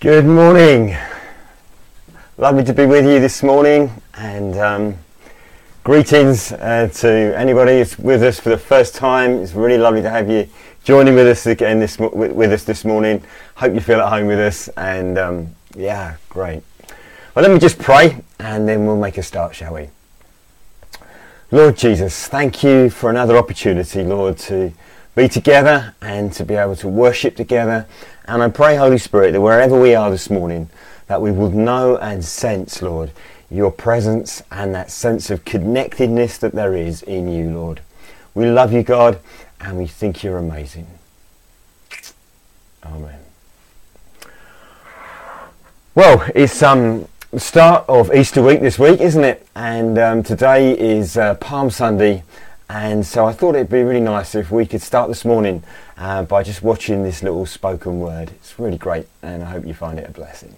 Good morning. Lovely to be with you this morning, and um, greetings uh, to anybody who's with us for the first time. It's really lovely to have you joining with us again this with, us this morning. Hope you feel at home with us, and um, yeah, great. Well, let me just pray, and then we'll make a start, shall we? Lord Jesus, thank you for another opportunity, Lord, to be together and to be able to worship together. And I pray, Holy Spirit, that wherever we are this morning, that we would know and sense, Lord, your presence and that sense of connectedness that there is in you, Lord. We love you, God, and we think you're amazing. Amen. Well, it's um, the start of Easter week this week, isn't it? And um, today is uh, Palm Sunday, and so I thought it'd be really nice if we could start this morning uh, by just watching this little spoken word. It's really great, and I hope you find it a blessing.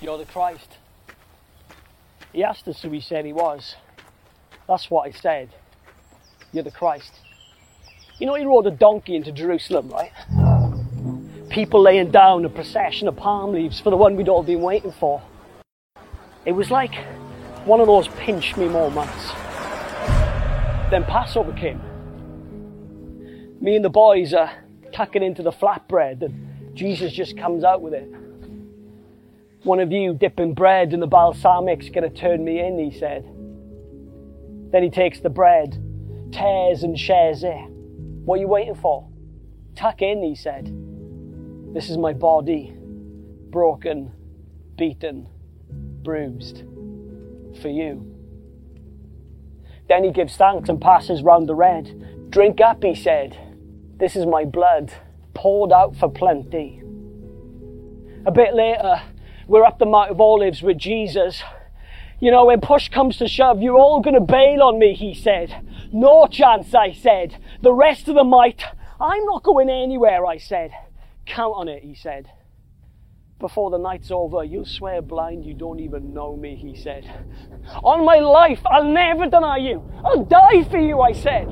You're the Christ. He asked us who he said he was. That's what I said. You're the Christ. You know, he rode a donkey into Jerusalem, right? People laying down a procession of palm leaves for the one we'd all been waiting for. It was like one of those pinch me moments. Then Passover came. Me and the boys are tucking into the flatbread, and Jesus just comes out with it. One of you dipping bread in the balsamic's gonna turn me in, he said. Then he takes the bread, tears and shares it. What are you waiting for? Tuck in, he said. This is my body, broken, beaten, bruised, for you. Then he gives thanks and passes round the red. Drink up, he said. This is my blood, poured out for plenty. A bit later, we're up the Mount of Olives with Jesus. You know, when push comes to shove, you're all going to bail on me, he said. No chance, I said. The rest of the might. I'm not going anywhere, I said. Count on it, he said. Before the night's over, you'll swear blind you don't even know me, he said. On my life, I'll never deny you. I'll die for you, I said.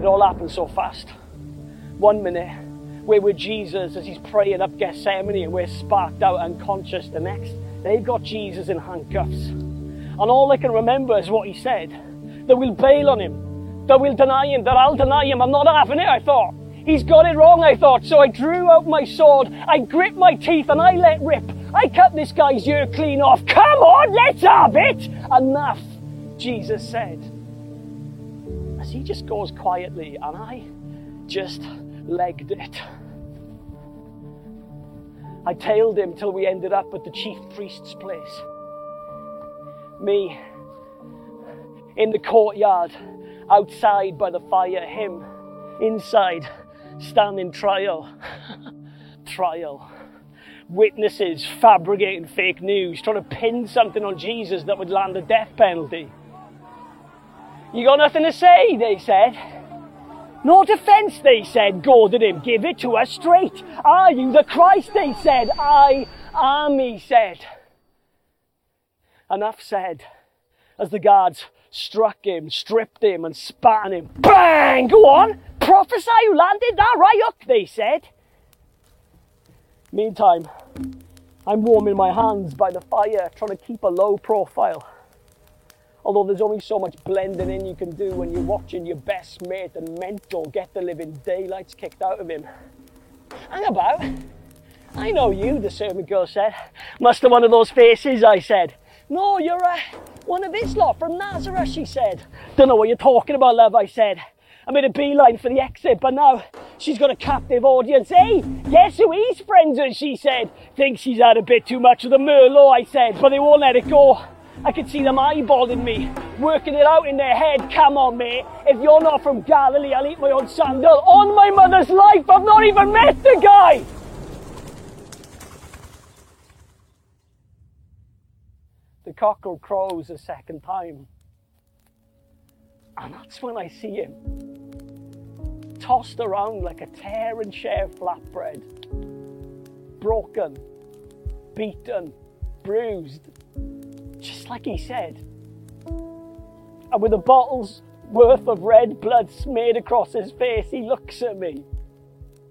It all happened so fast. One minute, we're with Jesus as he's praying up Gethsemane and we're sparked out unconscious the next. They've got Jesus in handcuffs. And all I can remember is what he said. That we'll bail on him. That we'll deny him. That I'll deny him. I'm not having it, I thought. He's got it wrong, I thought. So I drew out my sword. I gripped my teeth and I let rip. I cut this guy's ear clean off. Come on, let's have it. Enough, Jesus said. As he just goes quietly and I just legged it. I tailed him till we ended up at the chief priest's place. Me in the courtyard, outside by the fire, him inside, standing trial. trial. Witnesses fabricating fake news, trying to pin something on Jesus that would land a death penalty. You got nothing to say, they said. No defense, they said, goaded him. Give it to us straight. Are you the Christ, they said. I am, he said. Enough said as the guards struck him, stripped him, and spat on him. Bang! Go on! Prophesy you landed that right up, they said. Meantime, I'm warming my hands by the fire, trying to keep a low profile. Although there's only so much blending in you can do when you're watching your best mate and mentor get the living daylights kicked out of him. Hang about. I know you, the servant girl said. Must have one of those faces, I said. No, you're uh, one of his lot from Nazareth, she said. Don't know what you're talking about, love, I said. I made a beeline for the exit, but now she's got a captive audience. Hey, guess who he's friends with, she said. Thinks she's had a bit too much of the Merlot, I said, but they won't let it go. I could see them eyeballing me, working it out in their head. Come on, mate. If you're not from Galilee, I'll eat my own sandal. On my mother's life, I've not even met the guy. The cockerel crows a second time. And that's when I see him tossed around like a tear and share flatbread, broken, beaten, bruised, just like he said. And with a bottles worth of red blood smeared across his face, he looks at me.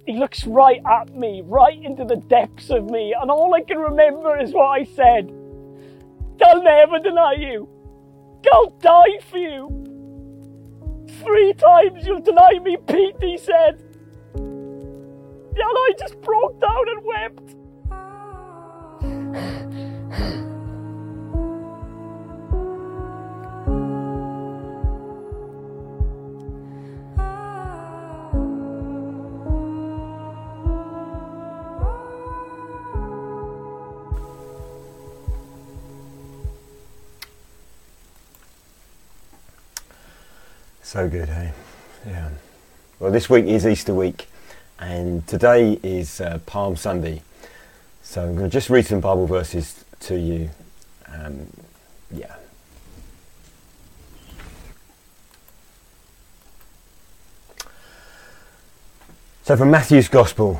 He looks right at me, right into the depths of me, and all I can remember is what I said. I'll never deny you. I'll die for you. Three times you'll deny me, Pete, he said. And I just broke down and wept. So good, hey? Yeah. Well, this week is Easter week, and today is uh, Palm Sunday. So I'm going to just read some Bible verses to you. Um, yeah. So from Matthew's Gospel,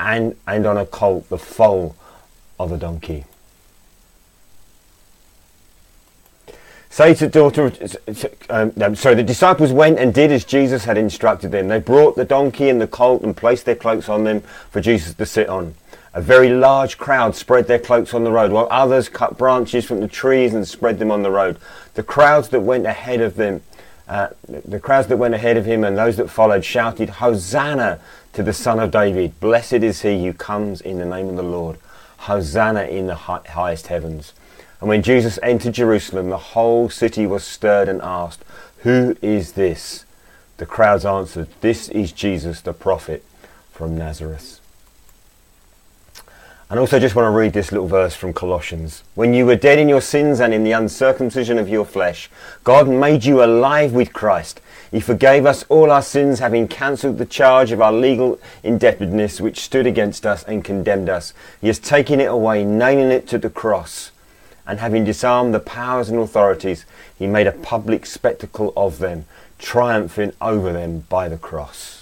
and, and on a colt, the foal of a donkey. Say to daughter, um, sorry, the disciples went and did as Jesus had instructed them. They brought the donkey and the colt and placed their cloaks on them for Jesus to sit on. A very large crowd spread their cloaks on the road, while others cut branches from the trees and spread them on the road. The crowds that went ahead of them, uh, the crowds that went ahead of him and those that followed shouted, Hosanna to the Son of David. Blessed is he who comes in the name of the Lord. Hosanna in the highest heavens. And when Jesus entered Jerusalem, the whole city was stirred and asked, Who is this? The crowds answered, This is Jesus, the prophet from Nazareth. And also just want to read this little verse from Colossians. When you were dead in your sins and in the uncircumcision of your flesh, God made you alive with Christ. He forgave us all our sins, having cancelled the charge of our legal indebtedness which stood against us and condemned us. He has taken it away, nailing it to the cross. And having disarmed the powers and authorities, he made a public spectacle of them, triumphing over them by the cross.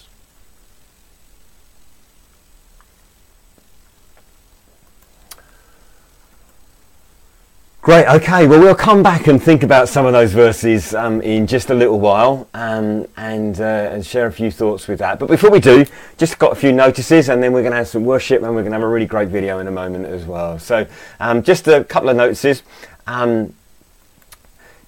Great, okay, well, we'll come back and think about some of those verses um, in just a little while um, and, uh, and share a few thoughts with that. But before we do, just got a few notices and then we're going to have some worship and we're going to have a really great video in a moment as well. So, um, just a couple of notices. Um,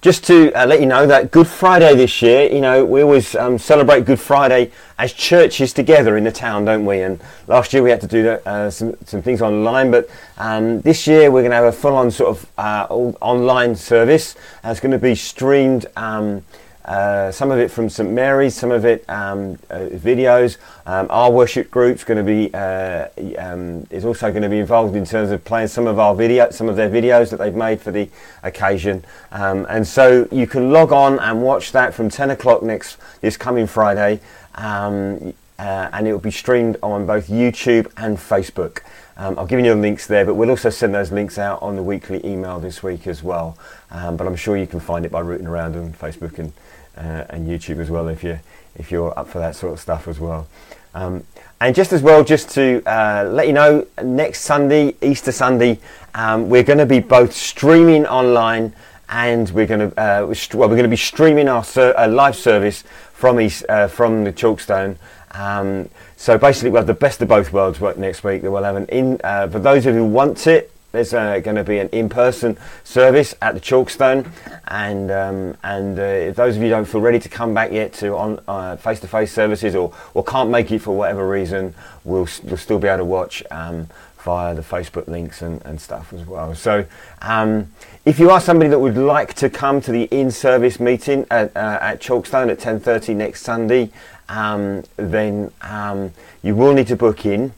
just to uh, let you know that Good Friday this year, you know, we always um, celebrate Good Friday as churches together in the town, don't we? And last year we had to do uh, some, some things online, but um, this year we're going to have a full on sort of uh, online service. it's going to be streamed. Um, uh, some of it from St Mary's, some of it um, uh, videos. Um, our worship group's going to be uh, um, is also going to be involved in terms of playing some of our video, some of their videos that they've made for the occasion. Um, and so you can log on and watch that from 10 o'clock next this coming Friday, um, uh, and it will be streamed on both YouTube and Facebook. Um, I'll give you the links there, but we'll also send those links out on the weekly email this week as well. Um, but I'm sure you can find it by rooting around on Facebook and uh, and YouTube as well if you if you're up for that sort of stuff as well. Um, and just as well, just to uh, let you know, next Sunday, Easter Sunday, um, we're going to be both streaming online and we're going to uh, well, we're going to be streaming our ser- uh, live service from East, uh, from the Chalkstone. Um, so basically, we'll have the best of both worlds next week. We'll have an in uh, for those of you who want it. There's uh, going to be an in-person service at the Chalkstone, and um, and uh, if those of you don't feel ready to come back yet to on uh, face-to-face services or, or can't make it for whatever reason, we'll, we'll still be able to watch um, via the Facebook links and, and stuff as well. So um, if you are somebody that would like to come to the in-service meeting at, uh, at Chalkstone at 10.30 next Sunday, um, then um, you will need to book in.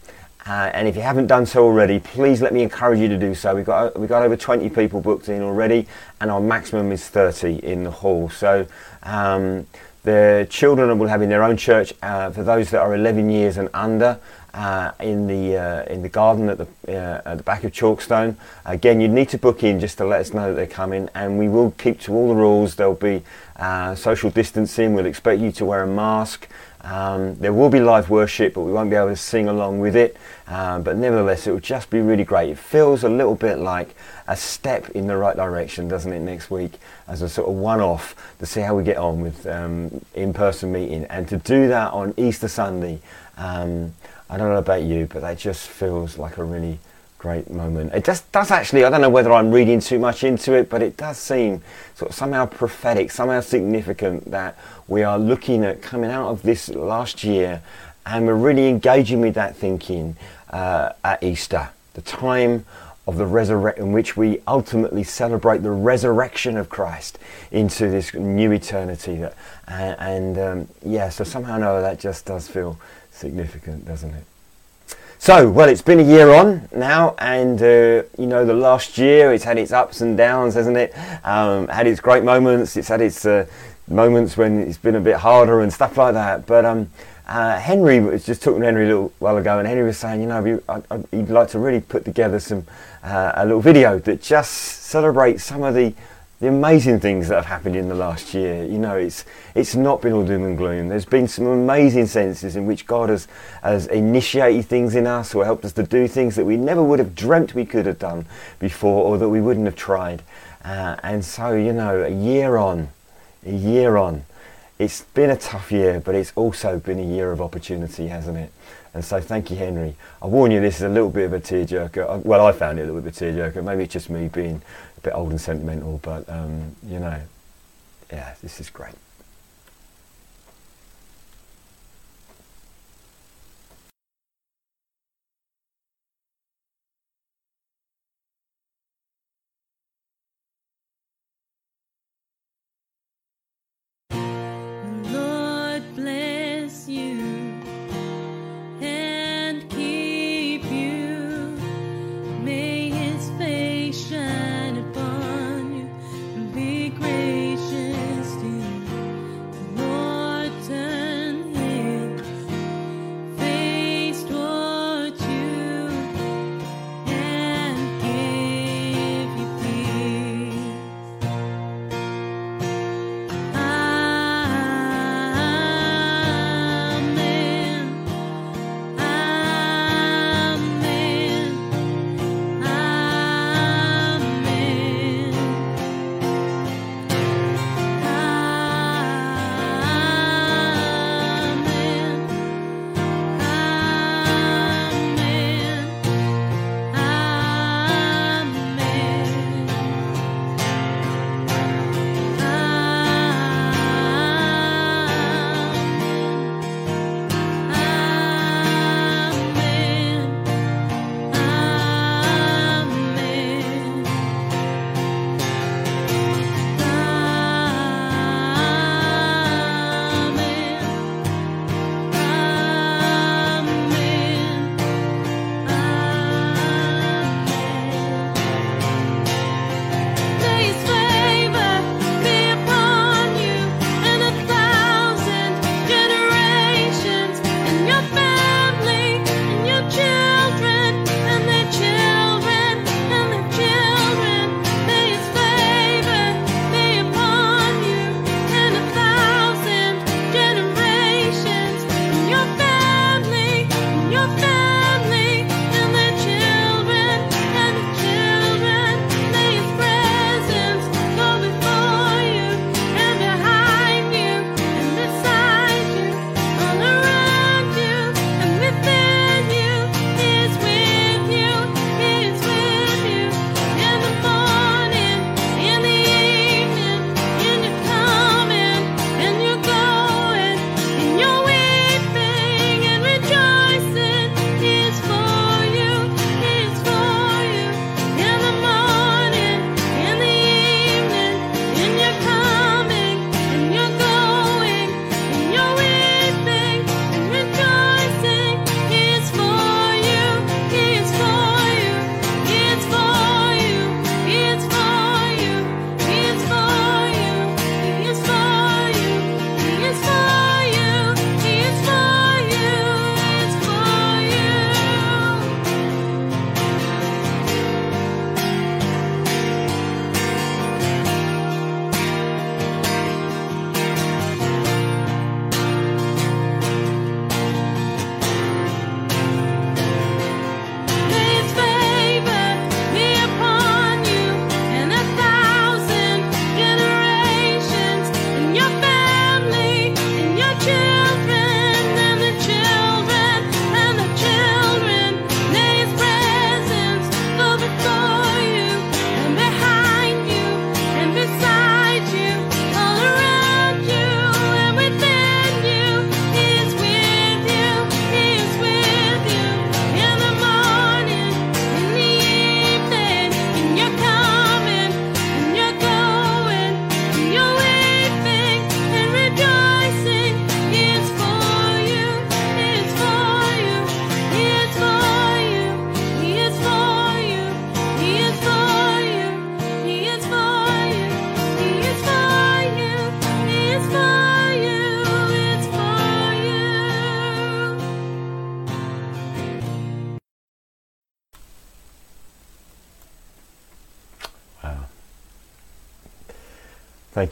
Uh, and if you haven't done so already, please let me encourage you to do so. We've got we've got over 20 people booked in already, and our maximum is 30 in the hall. So um, the children will have in their own church uh, for those that are 11 years and under. Uh, in the uh, in the garden at the uh, at the back of Chalkstone. Again, you need to book in just to let us know that they're coming, and we will keep to all the rules. There'll be uh, social distancing. We'll expect you to wear a mask. Um, there will be live worship, but we won't be able to sing along with it. Um, but nevertheless, it will just be really great. It feels a little bit like a step in the right direction, doesn't it, next week, as a sort of one off to see how we get on with um, in person meeting. And to do that on Easter Sunday, um, I don't know about you, but that just feels like a really great moment. It just does actually, I don't know whether I'm reading too much into it, but it does seem sort of somehow prophetic, somehow significant that we are looking at coming out of this last year and we're really engaging with that thinking uh, at Easter, the time of the resurrection, in which we ultimately celebrate the resurrection of Christ into this new eternity. That, and, and um, yeah, so somehow know that just does feel significant, doesn't it? So, well, it's been a year on now, and uh, you know, the last year it's had its ups and downs, hasn't it? Um, had its great moments, it's had its uh, moments when it's been a bit harder and stuff like that. But um, uh, Henry was just talking to Henry a little while ago, and Henry was saying, you know, he'd like to really put together some uh, a little video that just celebrates some of the the amazing things that have happened in the last year. You know, it's it's not been all doom and gloom. There's been some amazing senses in which God has has initiated things in us or helped us to do things that we never would have dreamt we could have done before or that we wouldn't have tried. Uh, and so, you know, a year on, a year on, it's been a tough year, but it's also been a year of opportunity, hasn't it? And so, thank you, Henry. I warn you, this is a little bit of a tearjerker. Well, I found it a little bit of a tearjerker. Maybe it's just me being bit old and sentimental, but um, you know, yeah, this is great.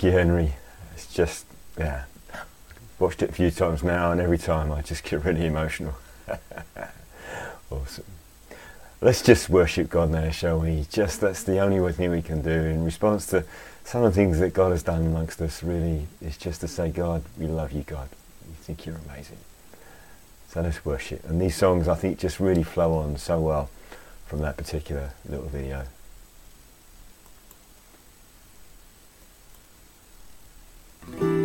You, Henry. It's just, yeah, watched it a few times now, and every time I just get really emotional. awesome. Let's just worship God now, shall we? Just that's the only thing we can do in response to some of the things that God has done amongst us. Really, is just to say, God, we love you, God. We think you're amazing. So let's worship. And these songs, I think, just really flow on so well from that particular little video. You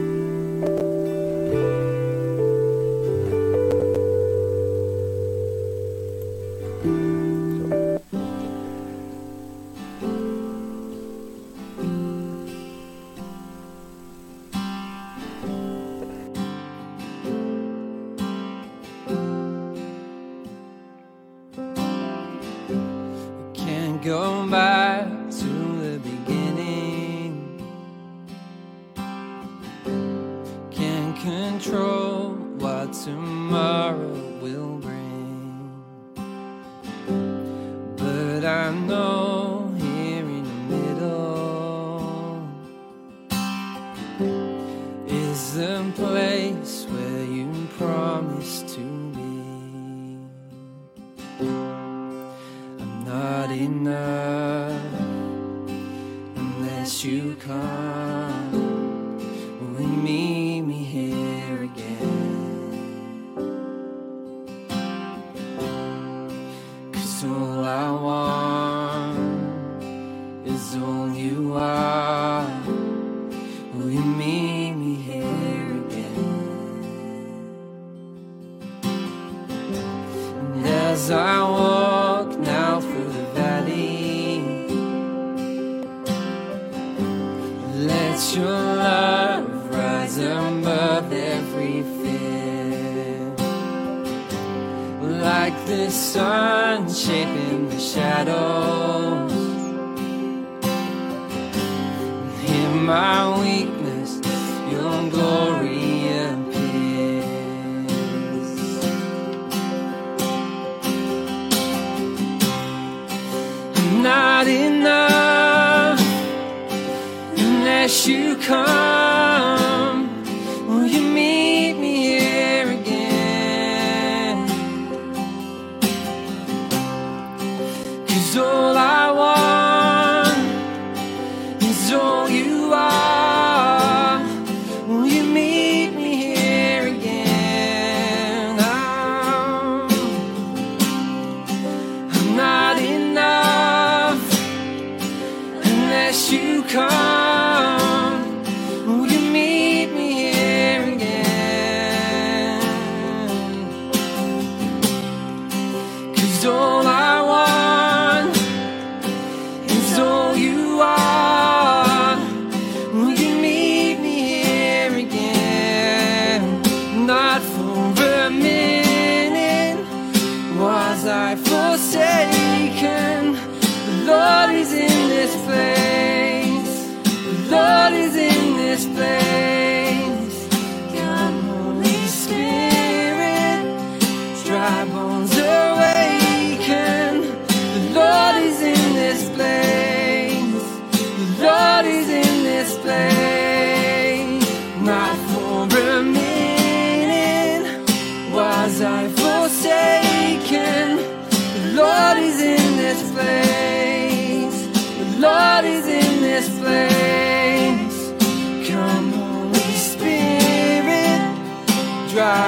come? Will you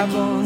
meet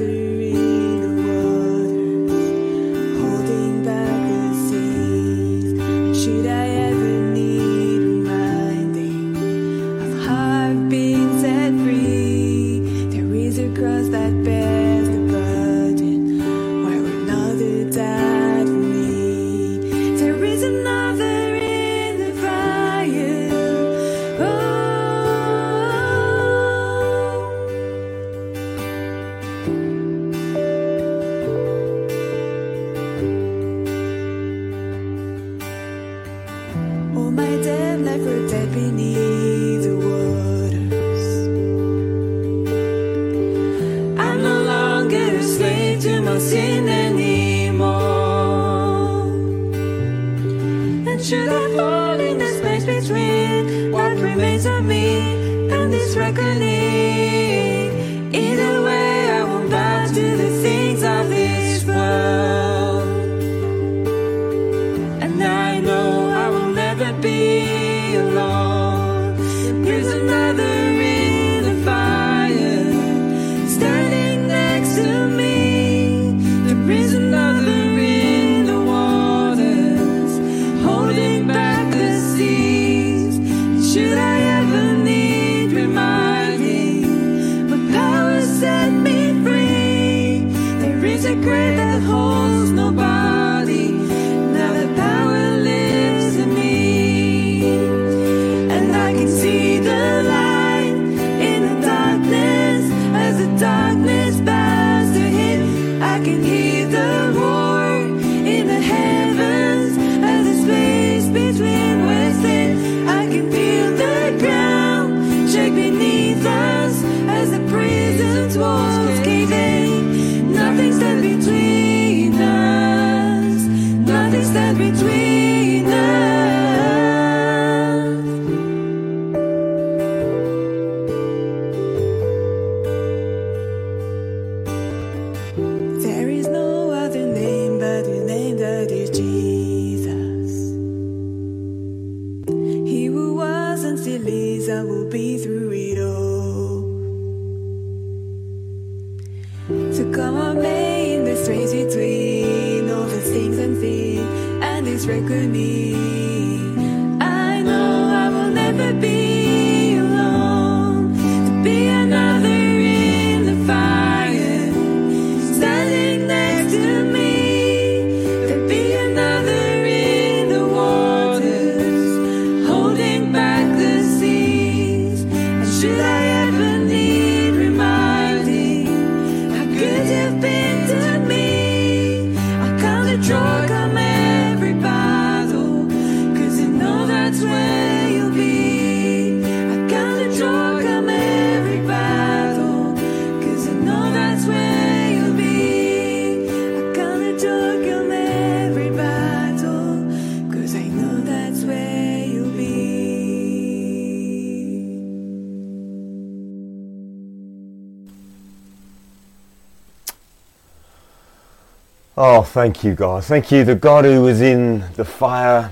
through. Thank you, God. Thank you, the God who was in the fire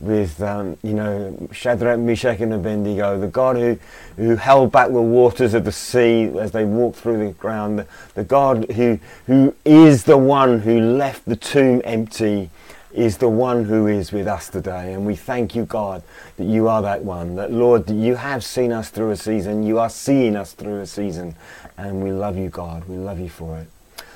with, um, you know, Shadrach, Meshach, and Abednego, the God who, who held back the waters of the sea as they walked through the ground, the, the God who, who is the one who left the tomb empty, is the one who is with us today. And we thank you, God, that you are that one. That, Lord, you have seen us through a season, you are seeing us through a season. And we love you, God. We love you for it.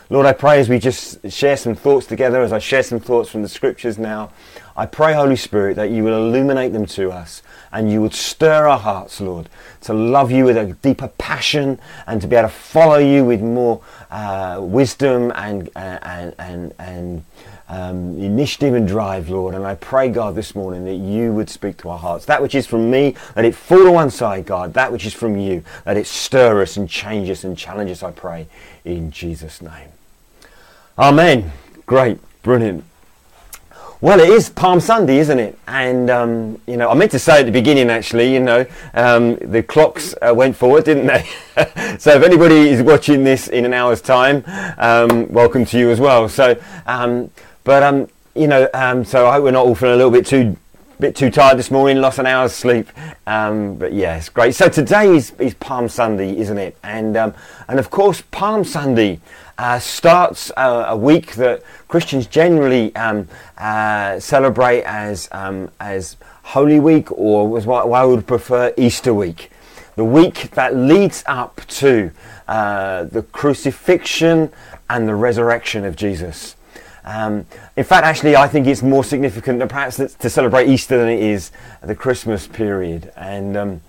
Lord, I pray as we just share some thoughts together, as I share some thoughts from the scriptures now, I pray, Holy Spirit, that you will illuminate them to us and you would stir our hearts, Lord, to love you with a deeper passion and to be able to follow you with more uh, wisdom and, and, and, and um, initiative and drive, Lord. And I pray, God, this morning that you would speak to our hearts. That which is from me, let it fall to one side, God. That which is from you, let it stir us and change us and challenge us, I pray, in Jesus' name. Amen. Great. Brilliant. Well, it is Palm Sunday, isn't it? And um, you know, I meant to say at the beginning, actually, you know, um, the clocks uh, went forward, didn't they? so, if anybody is watching this in an hour's time, um, welcome to you as well. So, um, but um, you know, um, so I hope we're not all feeling a little bit too bit too tired this morning, lost an hour's sleep. Um, but yeah, it's great. So today is, is Palm Sunday, isn't it? And um, and of course, Palm Sunday uh, starts uh, a week that Christians generally um, uh, celebrate as um, as Holy Week, or was what I would prefer Easter week, the week that leads up to uh, the crucifixion and the resurrection of Jesus. Um, in fact, actually, I think it's more significant perhaps to celebrate Easter than it is the Christmas period, and um,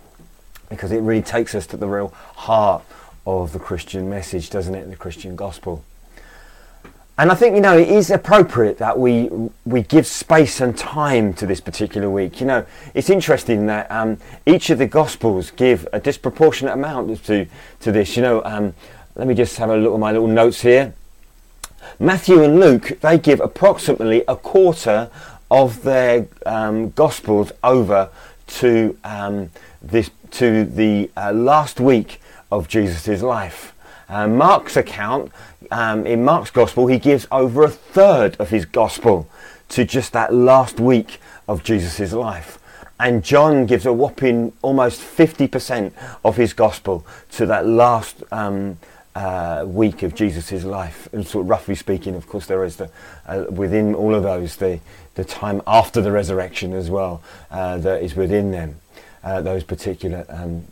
because it really takes us to the real heart of the Christian message, doesn't it? The Christian gospel. And I think you know it is appropriate that we we give space and time to this particular week. You know, it's interesting that um, each of the gospels give a disproportionate amount to to this. You know, um, let me just have a look at my little notes here. Matthew and Luke, they give approximately a quarter of their um, Gospels over to um, this to the uh, last week of Jesus' life. Uh, Mark's account, um, in Mark's Gospel, he gives over a third of his Gospel to just that last week of Jesus' life. And John gives a whopping almost 50% of his Gospel to that last um, uh, week of Jesus' life. And sort of roughly speaking, of course, there is the, uh, within all of those the, the time after the resurrection as well uh, that is within them, uh, those particular um,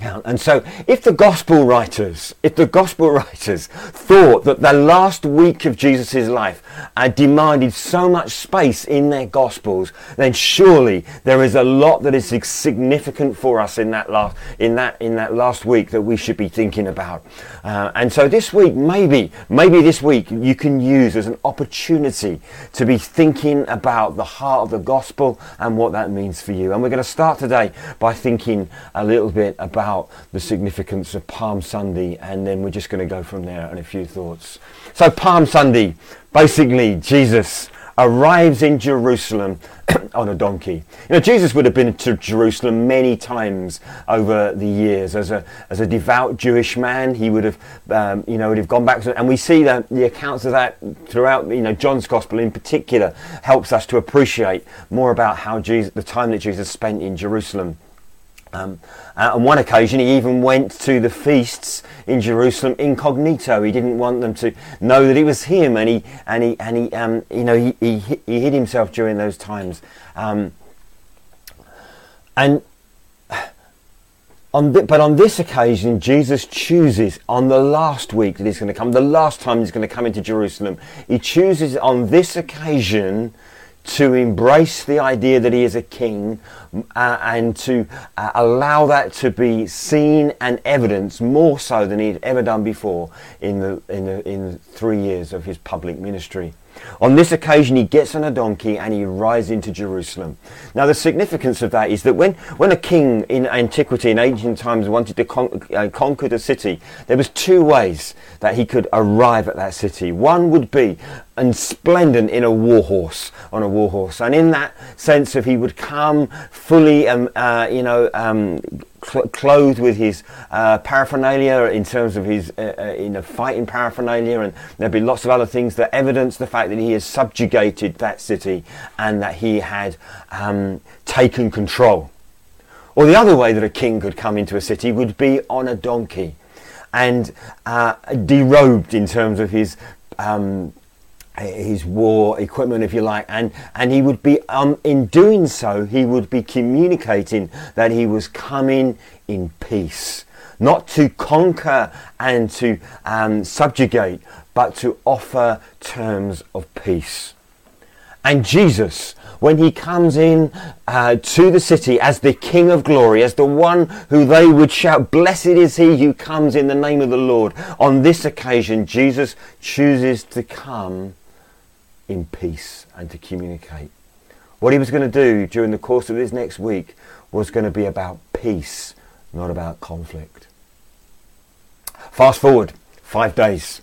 and so, if the gospel writers, if the gospel writers thought that the last week of Jesus' life had demanded so much space in their gospels, then surely there is a lot that is significant for us in that last, in that, in that last week that we should be thinking about. Uh, and so this week, maybe, maybe this week you can use as an opportunity to be thinking about the heart of the gospel and what that means for you. And we're going to start today by thinking a little bit about about the significance of Palm Sunday, and then we're just going to go from there and a few thoughts. So, Palm Sunday, basically, Jesus arrives in Jerusalem on a donkey. You know, Jesus would have been to Jerusalem many times over the years as a as a devout Jewish man. He would have, um, you know, would have gone back to, and we see that the accounts of that throughout. You know, John's Gospel in particular helps us to appreciate more about how Jesus, the time that Jesus spent in Jerusalem. Um, uh, on one occasion, he even went to the feasts in Jerusalem incognito. He didn't want them to know that it was him, and he and he and he, um, you know, he, he, he hid himself during those times. Um, and on the, but on this occasion, Jesus chooses on the last week that he's going to come, the last time he's going to come into Jerusalem. He chooses on this occasion to embrace the idea that he is a king uh, and to uh, allow that to be seen and evidenced more so than he'd ever done before in the, in the, in the three years of his public ministry. On this occasion, he gets on a donkey and he rides into Jerusalem. Now, the significance of that is that when, when a king in antiquity, in ancient times, wanted to con- uh, conquer the city, there was two ways that he could arrive at that city. One would be and splendid in a war horse, on a war horse, and in that sense of he would come fully, um, uh, you know, um, cl- clothed with his uh, paraphernalia in terms of his uh, uh, you know fighting paraphernalia, and there'd be lots of other things that evidence the fact that he has subjugated that city and that he had um, taken control. Or the other way that a king could come into a city would be on a donkey and uh, derobed in terms of his um, his war equipment, if you like, and and he would be um, in doing so, he would be communicating that he was coming in peace, not to conquer and to um, subjugate, but to offer terms of peace. And Jesus, when he comes in uh, to the city as the King of glory, as the one who they would shout, Blessed is he who comes in the name of the Lord. On this occasion, Jesus chooses to come in peace and to communicate. What he was going to do during the course of this next week was going to be about peace, not about conflict. Fast forward five days,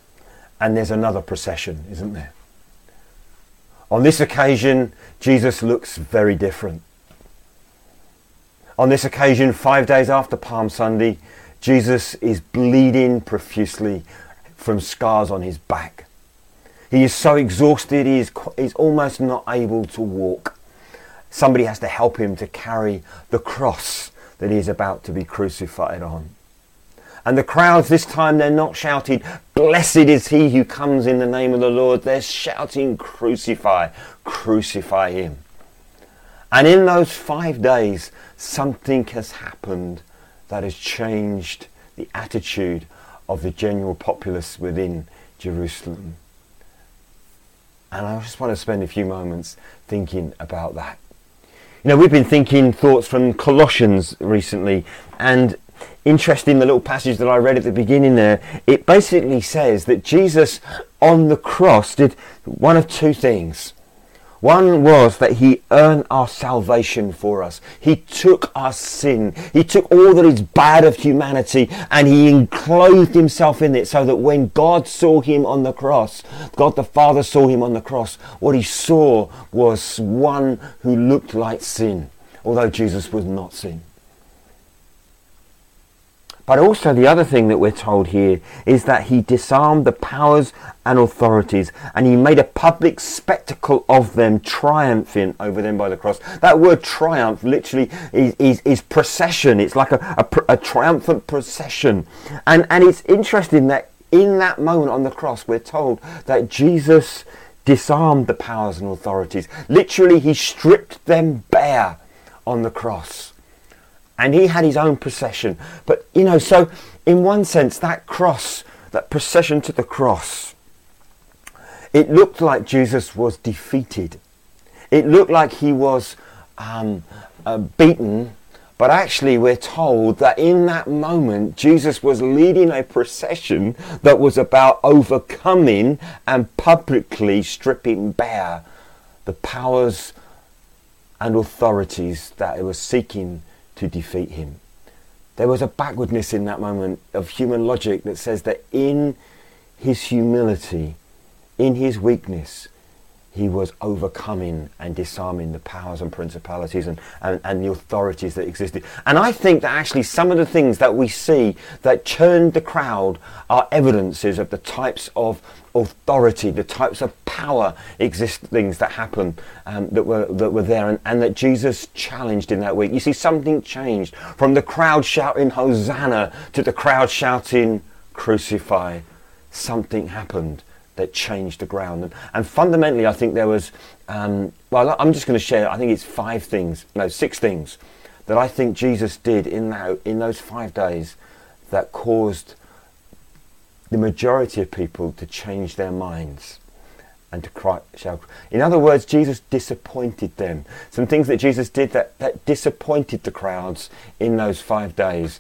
and there's another procession, isn't there? On this occasion, Jesus looks very different. On this occasion, five days after Palm Sunday, Jesus is bleeding profusely from scars on his back. He is so exhausted, he is, he's almost not able to walk. Somebody has to help him to carry the cross that he is about to be crucified on. And the crowds this time, they're not shouting, Blessed is he who comes in the name of the Lord. They're shouting, Crucify, crucify him. And in those five days, something has happened that has changed the attitude of the general populace within Jerusalem. And I just want to spend a few moments thinking about that. You know, we've been thinking thoughts from Colossians recently, and interesting the little passage that I read at the beginning there. It basically says that Jesus on the cross did one of two things. One was that he earned our salvation for us. He took our sin. He took all that is bad of humanity and he enclosed himself in it so that when God saw him on the cross, God the Father saw him on the cross, what he saw was one who looked like sin, although Jesus was not sin. But also, the other thing that we're told here is that he disarmed the powers and authorities and he made a public spectacle of them, triumphing over them by the cross. That word triumph literally is, is, is procession, it's like a, a, a triumphant procession. And, and it's interesting that in that moment on the cross, we're told that Jesus disarmed the powers and authorities. Literally, he stripped them bare on the cross and he had his own procession. But, you know, so in one sense, that cross, that procession to the cross, it looked like Jesus was defeated. It looked like he was um, uh, beaten, but actually, we're told that in that moment, Jesus was leading a procession that was about overcoming and publicly stripping bare the powers and authorities that it was seeking to defeat him. There was a backwardness in that moment of human logic that says that in his humility, in his weakness, he was overcoming and disarming the powers and principalities and, and, and, the authorities that existed. And I think that actually some of the things that we see that turned the crowd are evidences of the types of authority, the types of power exist things that happen um, that were that were there and, and that Jesus challenged in that week. You see something changed from the crowd shouting Hosanna to the crowd shouting crucify. Something happened that changed the ground. And, and fundamentally, I think there was, um, well, I'm just going to share, I think it's five things, no, six things that I think Jesus did in, that, in those five days that caused the majority of people to change their minds and to cry, shout. In other words, Jesus disappointed them. Some things that Jesus did that, that disappointed the crowds in those five days.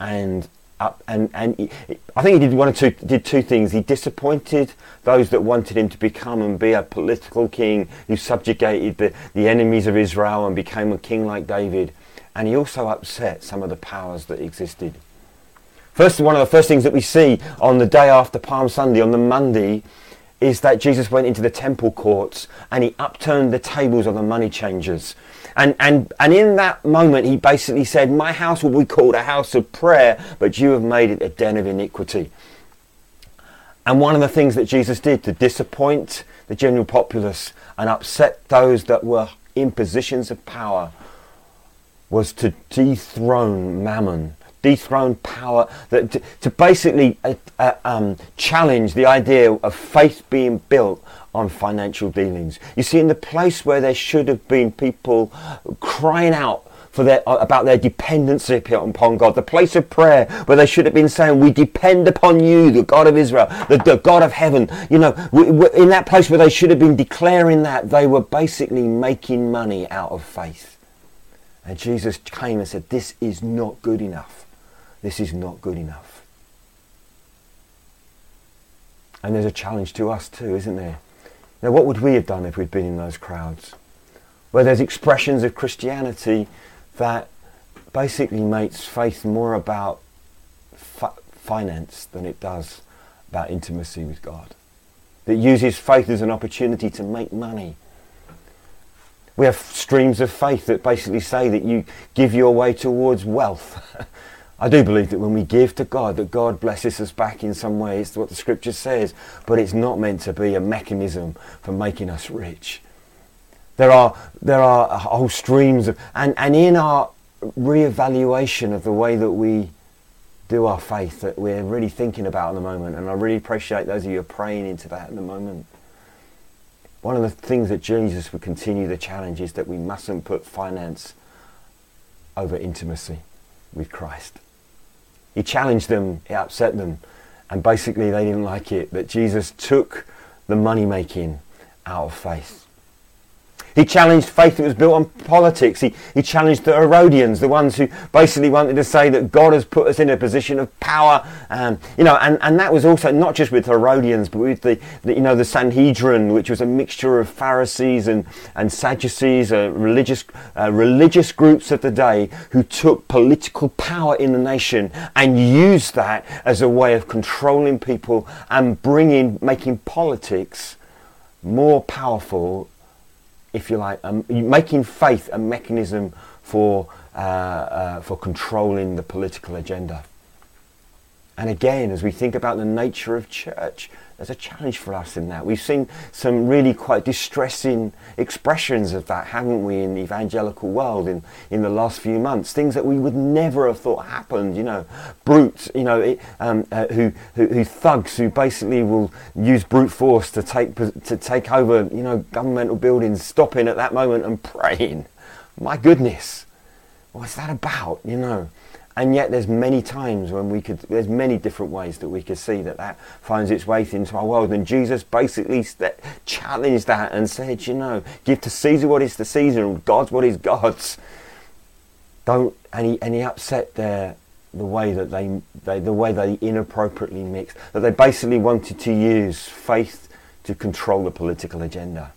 And up and and he, I think he did one or two did two things. He disappointed those that wanted him to become and be a political king who subjugated the, the enemies of Israel and became a king like David. And he also upset some of the powers that existed. First, one of the first things that we see on the day after Palm Sunday, on the Monday, is that Jesus went into the temple courts and he upturned the tables of the money changers. And, and, and in that moment, he basically said, My house will be called a house of prayer, but you have made it a den of iniquity. And one of the things that Jesus did to disappoint the general populace and upset those that were in positions of power was to dethrone mammon dethroned power, that to, to basically uh, uh, um, challenge the idea of faith being built on financial dealings. You see, in the place where there should have been people crying out for their, uh, about their dependency upon God, the place of prayer where they should have been saying, "We depend upon you, the God of Israel, the, the God of heaven." You know, in that place where they should have been declaring that, they were basically making money out of faith. And Jesus came and said, "This is not good enough." This is not good enough. And there's a challenge to us too, isn't there? Now, what would we have done if we'd been in those crowds? Where there's expressions of Christianity that basically makes faith more about fi- finance than it does about intimacy with God. That uses faith as an opportunity to make money. We have streams of faith that basically say that you give your way towards wealth. I do believe that when we give to God, that God blesses us back in some ways, what the scripture says, but it's not meant to be a mechanism for making us rich. There are, there are whole streams of, and, and in our re-evaluation of the way that we do our faith that we're really thinking about at the moment, and I really appreciate those of you who are praying into that at the moment. One of the things that Jesus would continue the challenge is that we mustn't put finance over intimacy with Christ. He challenged them, he upset them, and basically they didn't like it that Jesus took the money making out of faith. He challenged faith that was built on politics. He, he challenged the Herodians, the ones who basically wanted to say that God has put us in a position of power. Um, you know, and, and that was also not just with Herodians, but with the, the you know the Sanhedrin, which was a mixture of Pharisees and and Sadducees, uh, religious uh, religious groups of the day who took political power in the nation and used that as a way of controlling people and bringing making politics more powerful if you like, um, making faith a mechanism for, uh, uh, for controlling the political agenda. And again, as we think about the nature of church, there's a challenge for us in that. We've seen some really quite distressing expressions of that, haven't we, in the evangelical world in, in the last few months? Things that we would never have thought happened, you know, brutes, you know, it, um, uh, who, who, who, thugs who basically will use brute force to take, to take over, you know, governmental buildings, stopping at that moment and praying. My goodness, what's that about, you know? And yet there's many times when we could there's many different ways that we could see that that finds its way into our world. And jesus basically st- challenged that and said you know give to caesar what is to caesar and god's what is god's. Don't and he, and he upset their the way that they, they the way they inappropriately mixed that they basically wanted to use faith to control the political agenda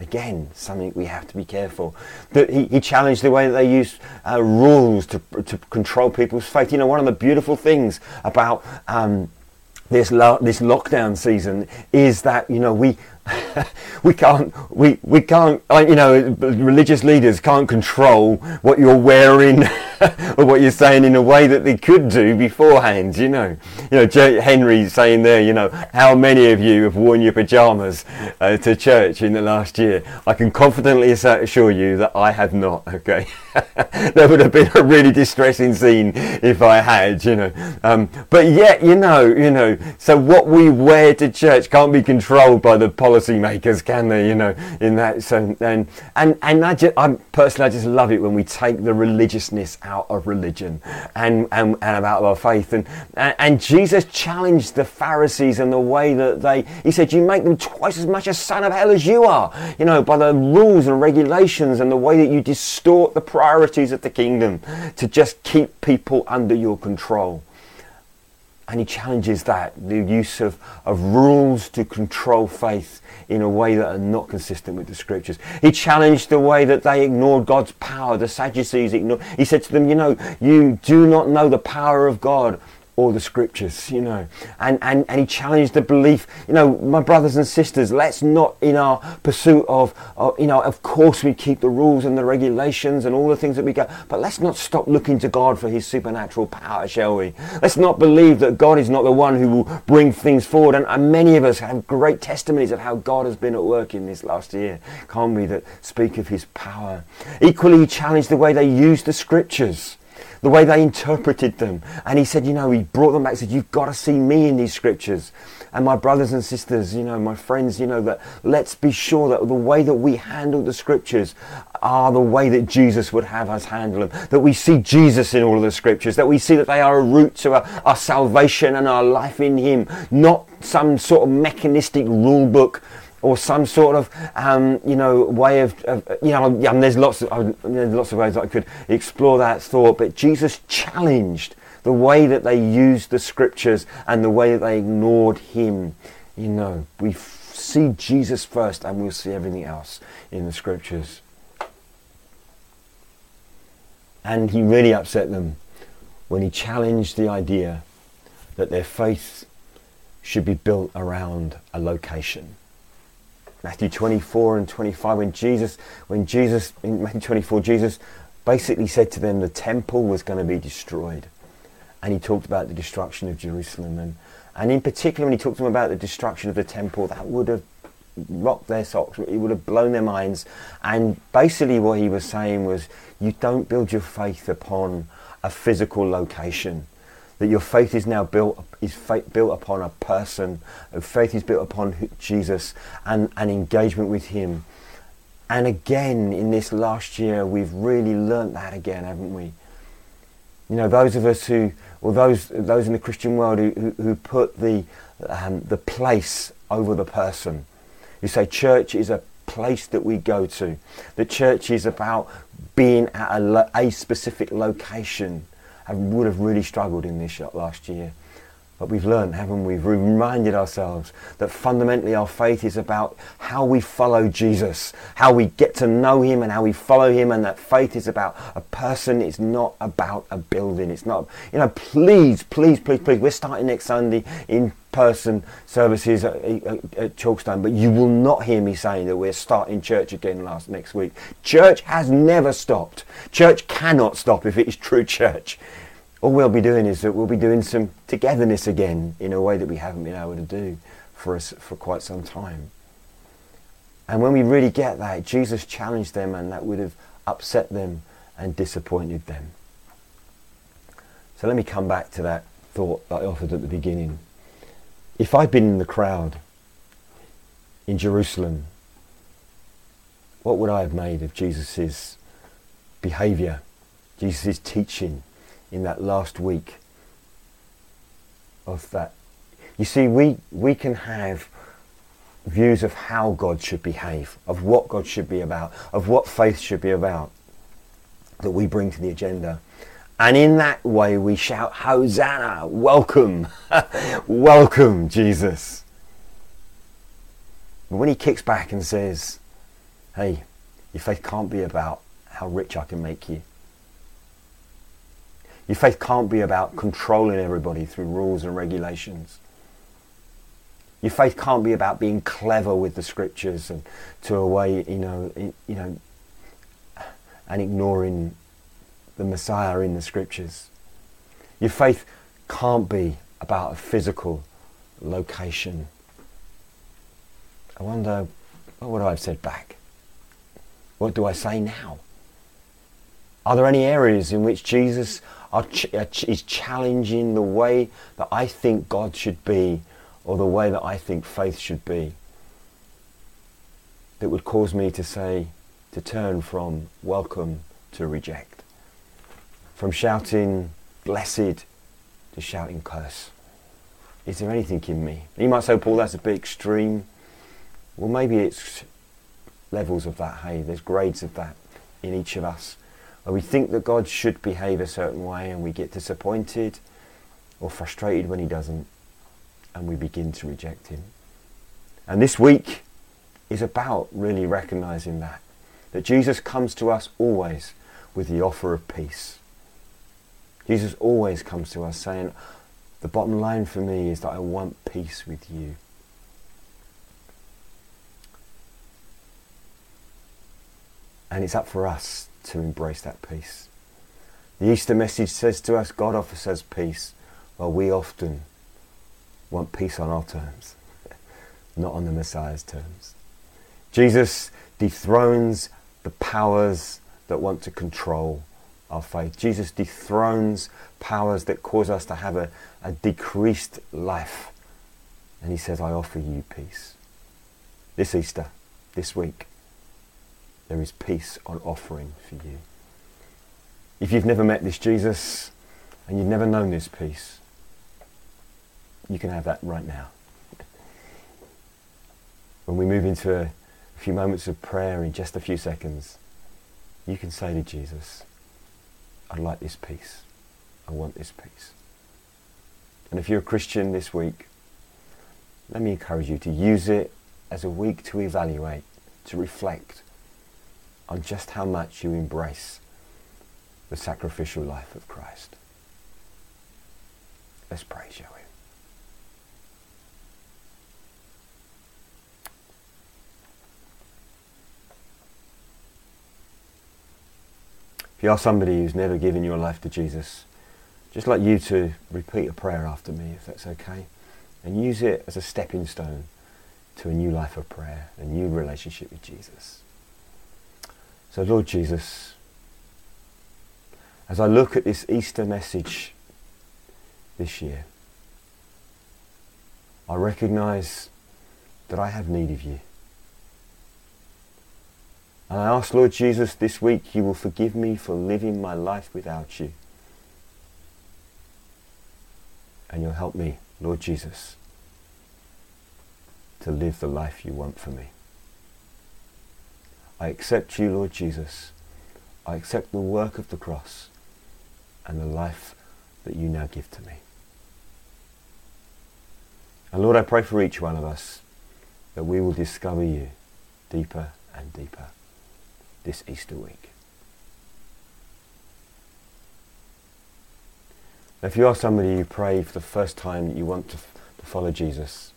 Again, something we have to be careful. That he, he challenged the way that they use uh, rules to, to control people's faith. You know, one of the beautiful things about um, this lo- this lockdown season is that you know we we can't we we can't you know religious leaders can't control what you're wearing or what you're saying in a way that they could do beforehand you know. You know Henry saying there you know how many of you have worn your pajamas uh, to church in the last year? I can confidently assure you that I have not okay? That would have been a really distressing scene if I had you know. Um, but yet you know you know so what we wear to church can't be controlled by the policymakers, can they? You know, in that so and and and I just, I personally I just love it when we take the religiousness out of religion and and, and about our faith and, and and Jesus challenged the Pharisees and the way that they he said you make them twice as much a son of hell as you are. You know, by the rules and regulations and the way that you distort the priorities of the kingdom to just keep people under your control and he challenges that the use of, of rules to control faith in a way that are not consistent with the scriptures. He challenged the way that they ignored God's power. The Sadducees ignored. He said to them, "You know, you do not know the power of God." All the scriptures, you know. And, and, and he challenged the belief, you know, my brothers and sisters, let's not in our pursuit of, of, you know, of course we keep the rules and the regulations and all the things that we go, but let's not stop looking to God for his supernatural power, shall we? Let's not believe that God is not the one who will bring things forward. And, and many of us have great testimonies of how God has been at work in this last year, can't we, that speak of his power. Equally, he challenged the way they use the scriptures the way they interpreted them. And he said, you know, he brought them back, said, you've got to see me in these scriptures. And my brothers and sisters, you know, my friends, you know, that let's be sure that the way that we handle the scriptures are the way that Jesus would have us handle them. That we see Jesus in all of the scriptures, that we see that they are a root to our, our salvation and our life in Him, not some sort of mechanistic rule book or some sort of um, you know way of, of you know yeah, there's lots of there's lots of ways I could explore that thought but Jesus challenged the way that they used the scriptures and the way that they ignored him. You know we f- see Jesus first and we'll see everything else in the scriptures. And he really upset them when he challenged the idea that their faith should be built around a location Matthew 24 and 25 when Jesus when Jesus in Matthew 24 Jesus basically said to them the temple was going to be destroyed. And he talked about the destruction of Jerusalem. And and in particular when he talked to them about the destruction of the temple that would have rocked their socks it would have blown their minds. And basically what he was saying was you don't build your faith upon a physical location that your faith is now built is built upon a person. Faith is built upon Jesus and an engagement with Him. And again, in this last year, we've really learnt that again, haven't we? You know, those of us who, or those those in the Christian world who, who, who put the um, the place over the person, who say church is a place that we go to. The church is about being at a, a specific location. I would have really struggled in this shot last year. But we've learned, haven't we? We've reminded ourselves that fundamentally our faith is about how we follow Jesus, how we get to know him and how we follow him, and that faith is about a person, it's not about a building. It's not, you know, please, please, please, please. We're starting next Sunday in person services at, at, at Chalkstone, but you will not hear me saying that we're starting church again last next week. Church has never stopped. Church cannot stop if it is true church all we'll be doing is that we'll be doing some togetherness again in a way that we haven't been able to do for us for quite some time. And when we really get that, Jesus challenged them and that would have upset them and disappointed them. So let me come back to that thought that I offered at the beginning. If I'd been in the crowd in Jerusalem, what would I have made of Jesus' behaviour, Jesus' teaching? In that last week of that. You see, we, we can have views of how God should behave, of what God should be about, of what faith should be about, that we bring to the agenda. And in that way, we shout, Hosanna, welcome, welcome, Jesus. But when he kicks back and says, hey, your faith can't be about how rich I can make you. Your faith can't be about controlling everybody through rules and regulations. Your faith can't be about being clever with the scriptures and to a way, you know, you know, and ignoring the Messiah in the scriptures. Your faith can't be about a physical location. I wonder, what would I have said back? What do I say now? Are there any areas in which Jesus ch- uh, is challenging the way that I think God should be or the way that I think faith should be that would cause me to say, to turn from welcome to reject, from shouting blessed to shouting curse. Is there anything in me? You might say, Paul, that's a bit extreme. Well, maybe it's levels of that. Hey, there's grades of that in each of us where we think that God should behave a certain way and we get disappointed or frustrated when he doesn't and we begin to reject him. And this week is about really recognizing that. That Jesus comes to us always with the offer of peace. Jesus always comes to us saying, the bottom line for me is that I want peace with you. And it's up for us to embrace that peace. The Easter message says to us, God offers us peace, while we often want peace on our terms, not on the Messiah's terms. Jesus dethrones the powers that want to control our faith. Jesus dethrones powers that cause us to have a, a decreased life. And he says, I offer you peace. This Easter, this week, there is peace on offering for you. If you've never met this Jesus and you've never known this peace, you can have that right now. When we move into a few moments of prayer in just a few seconds, you can say to Jesus, I like this peace. I want this peace. And if you're a Christian this week, let me encourage you to use it as a week to evaluate, to reflect on just how much you embrace the sacrificial life of Christ. Let's pray, shall we? If you are somebody who's never given your life to Jesus, just like you to repeat a prayer after me, if that's okay, and use it as a stepping stone to a new life of prayer, a new relationship with Jesus. So, Lord Jesus, as I look at this Easter message this year, I recognize that I have need of you. And I ask, Lord Jesus, this week you will forgive me for living my life without you. And you'll help me, Lord Jesus, to live the life you want for me. I accept you, Lord Jesus. I accept the work of the cross and the life that you now give to me. And Lord, I pray for each one of us that we will discover you deeper and deeper this Easter week. If you are somebody who pray for the first time that you want to, to follow Jesus,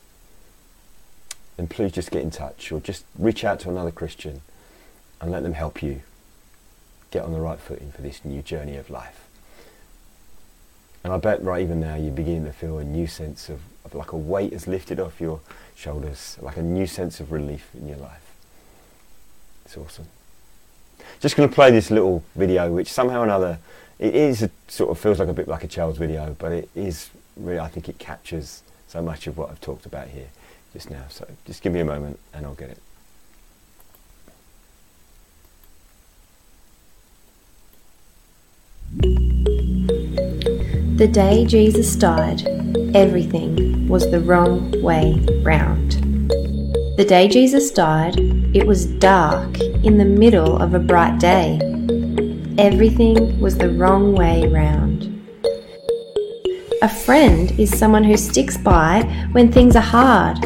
then please just get in touch or just reach out to another Christian and let them help you get on the right footing for this new journey of life. And I bet right even now you're beginning to feel a new sense of, of like a weight is lifted off your shoulders, like a new sense of relief in your life. It's awesome. Just going to play this little video, which somehow or another, it is a, sort of feels like a bit like a child's video, but it is really, I think it captures so much of what I've talked about here just now. So just give me a moment and I'll get it. The day Jesus died, everything was the wrong way round. The day Jesus died, it was dark in the middle of a bright day. Everything was the wrong way round. A friend is someone who sticks by when things are hard,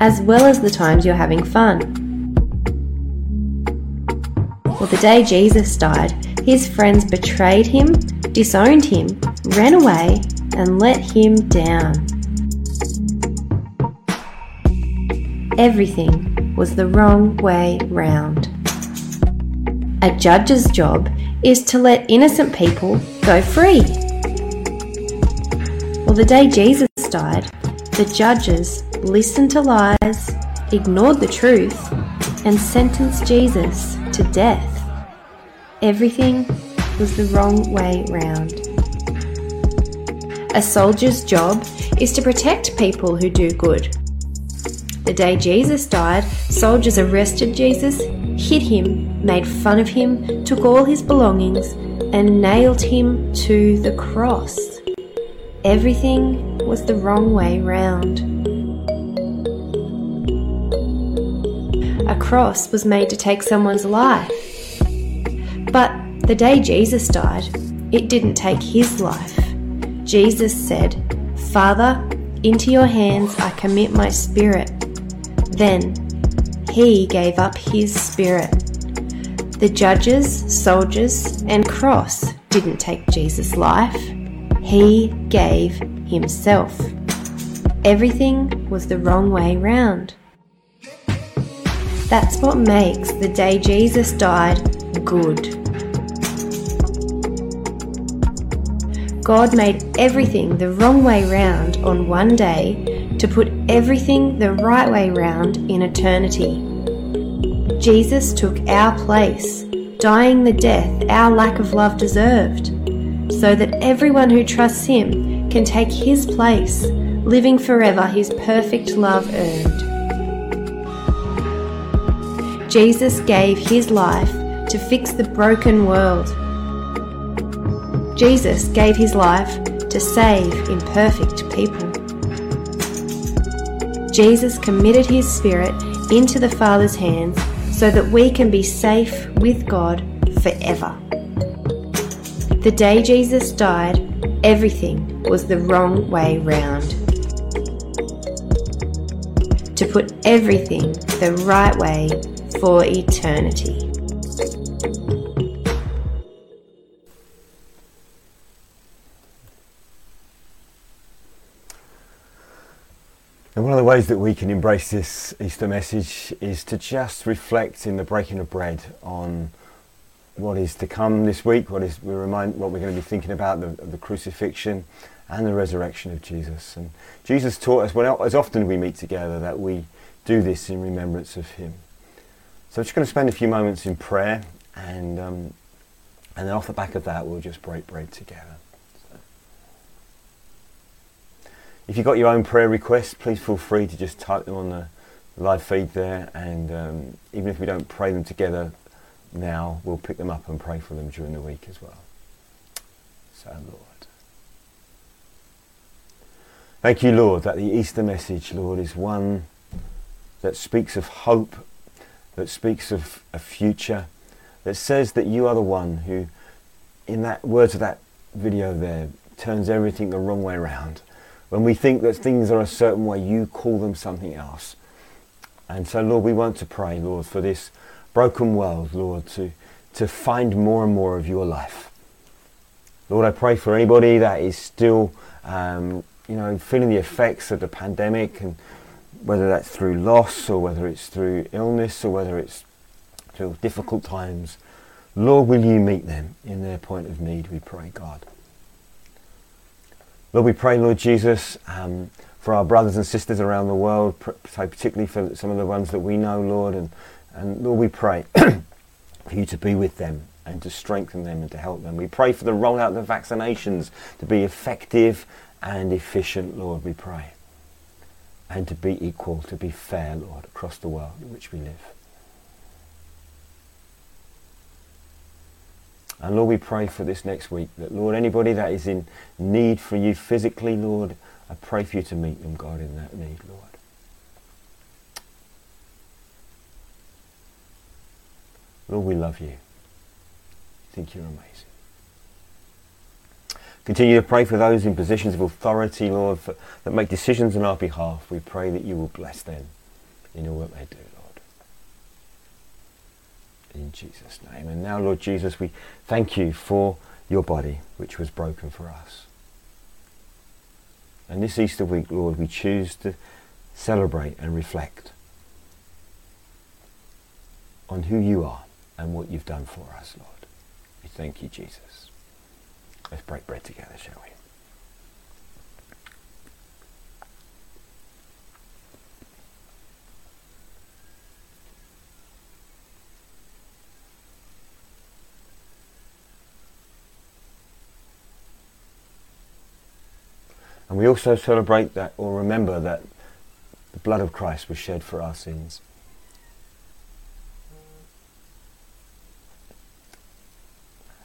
as well as the times you're having fun. Well, the day Jesus died, his friends betrayed him, disowned him, ran away, and let him down. Everything was the wrong way round. A judge's job is to let innocent people go free. Well, the day Jesus died, the judges listened to lies, ignored the truth, and sentenced Jesus to death. Everything was the wrong way round. A soldier's job is to protect people who do good. The day Jesus died, soldiers arrested Jesus, hit him, made fun of him, took all his belongings, and nailed him to the cross. Everything was the wrong way round. A cross was made to take someone's life. But the day Jesus died, it didn't take his life. Jesus said, Father, into your hands I commit my spirit. Then he gave up his spirit. The judges, soldiers, and cross didn't take Jesus' life. He gave himself. Everything was the wrong way round. That's what makes the day Jesus died good. God made everything the wrong way round on one day to put everything the right way round in eternity. Jesus took our place, dying the death our lack of love deserved, so that everyone who trusts Him can take His place, living forever His perfect love earned. Jesus gave His life to fix the broken world. Jesus gave his life to save imperfect people. Jesus committed his spirit into the Father's hands so that we can be safe with God forever. The day Jesus died, everything was the wrong way round. To put everything the right way for eternity. Ways that we can embrace this Easter message is to just reflect in the breaking of bread on what is to come this week, what is we remind what we're going to be thinking about the, the crucifixion and the resurrection of Jesus. And Jesus taught us, as often we meet together, that we do this in remembrance of Him. So I'm just going to spend a few moments in prayer, and um, and then off the back of that, we'll just break bread together. If you've got your own prayer requests, please feel free to just type them on the live feed there. And um, even if we don't pray them together now, we'll pick them up and pray for them during the week as well. So, Lord. Thank you, Lord, that the Easter message, Lord, is one that speaks of hope that speaks of a future, that says that you are the one who, in that words of that video there, turns everything the wrong way around. When we think that things are a certain way, you call them something else. And so, Lord, we want to pray, Lord, for this broken world, Lord, to, to find more and more of your life. Lord, I pray for anybody that is still, um, you know, feeling the effects of the pandemic, and whether that's through loss or whether it's through illness or whether it's through difficult times. Lord, will you meet them in their point of need, we pray, God. Lord, we pray, Lord Jesus, um, for our brothers and sisters around the world, particularly for some of the ones that we know, Lord, and, and Lord, we pray for you to be with them and to strengthen them and to help them. We pray for the rollout of the vaccinations to be effective and efficient, Lord, we pray. And to be equal, to be fair, Lord, across the world in which we live. And Lord, we pray for this next week that, Lord, anybody that is in need for you physically, Lord, I pray for you to meet them, God, in that need, Lord. Lord, we love you. Think you're amazing. Continue to pray for those in positions of authority, Lord, for, that make decisions on our behalf. We pray that you will bless them in all that they do. In Jesus' name. And now, Lord Jesus, we thank you for your body, which was broken for us. And this Easter week, Lord, we choose to celebrate and reflect on who you are and what you've done for us, Lord. We thank you, Jesus. Let's break bread together, shall we? And we also celebrate that or remember that the blood of Christ was shed for our sins.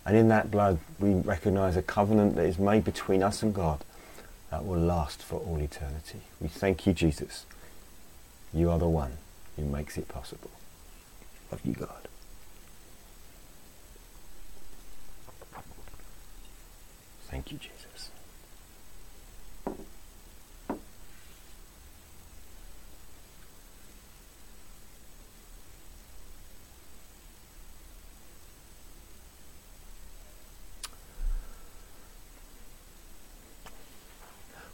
And in that blood, we recognize a covenant that is made between us and God that will last for all eternity. We thank you, Jesus. You are the one who makes it possible. Love you, God. Thank you, Jesus.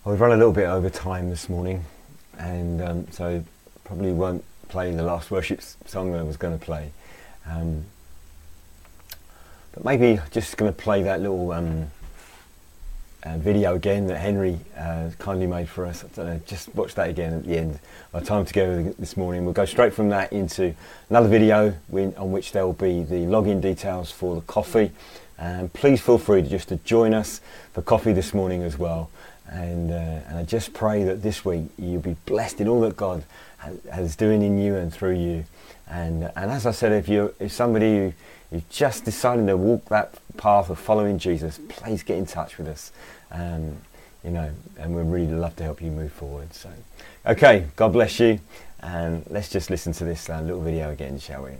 Well, we've run a little bit over time this morning, and um, so probably won't play the last worship song that I was going to play. Um, but maybe just going to play that little um, uh, video again that Henry uh, kindly made for us. Know, just watch that again at the end. Our time together this morning. We'll go straight from that into another video on which there will be the login details for the coffee. And please feel free to just to join us for coffee this morning as well. And, uh, and I just pray that this week you'll be blessed in all that God has, doing in you and through you. And, and as I said, if you're if somebody who is just deciding to walk that path of following Jesus, please get in touch with us. Um, you know, and we'd really love to help you move forward. So, okay, God bless you, and let's just listen to this uh, little video again, shall we?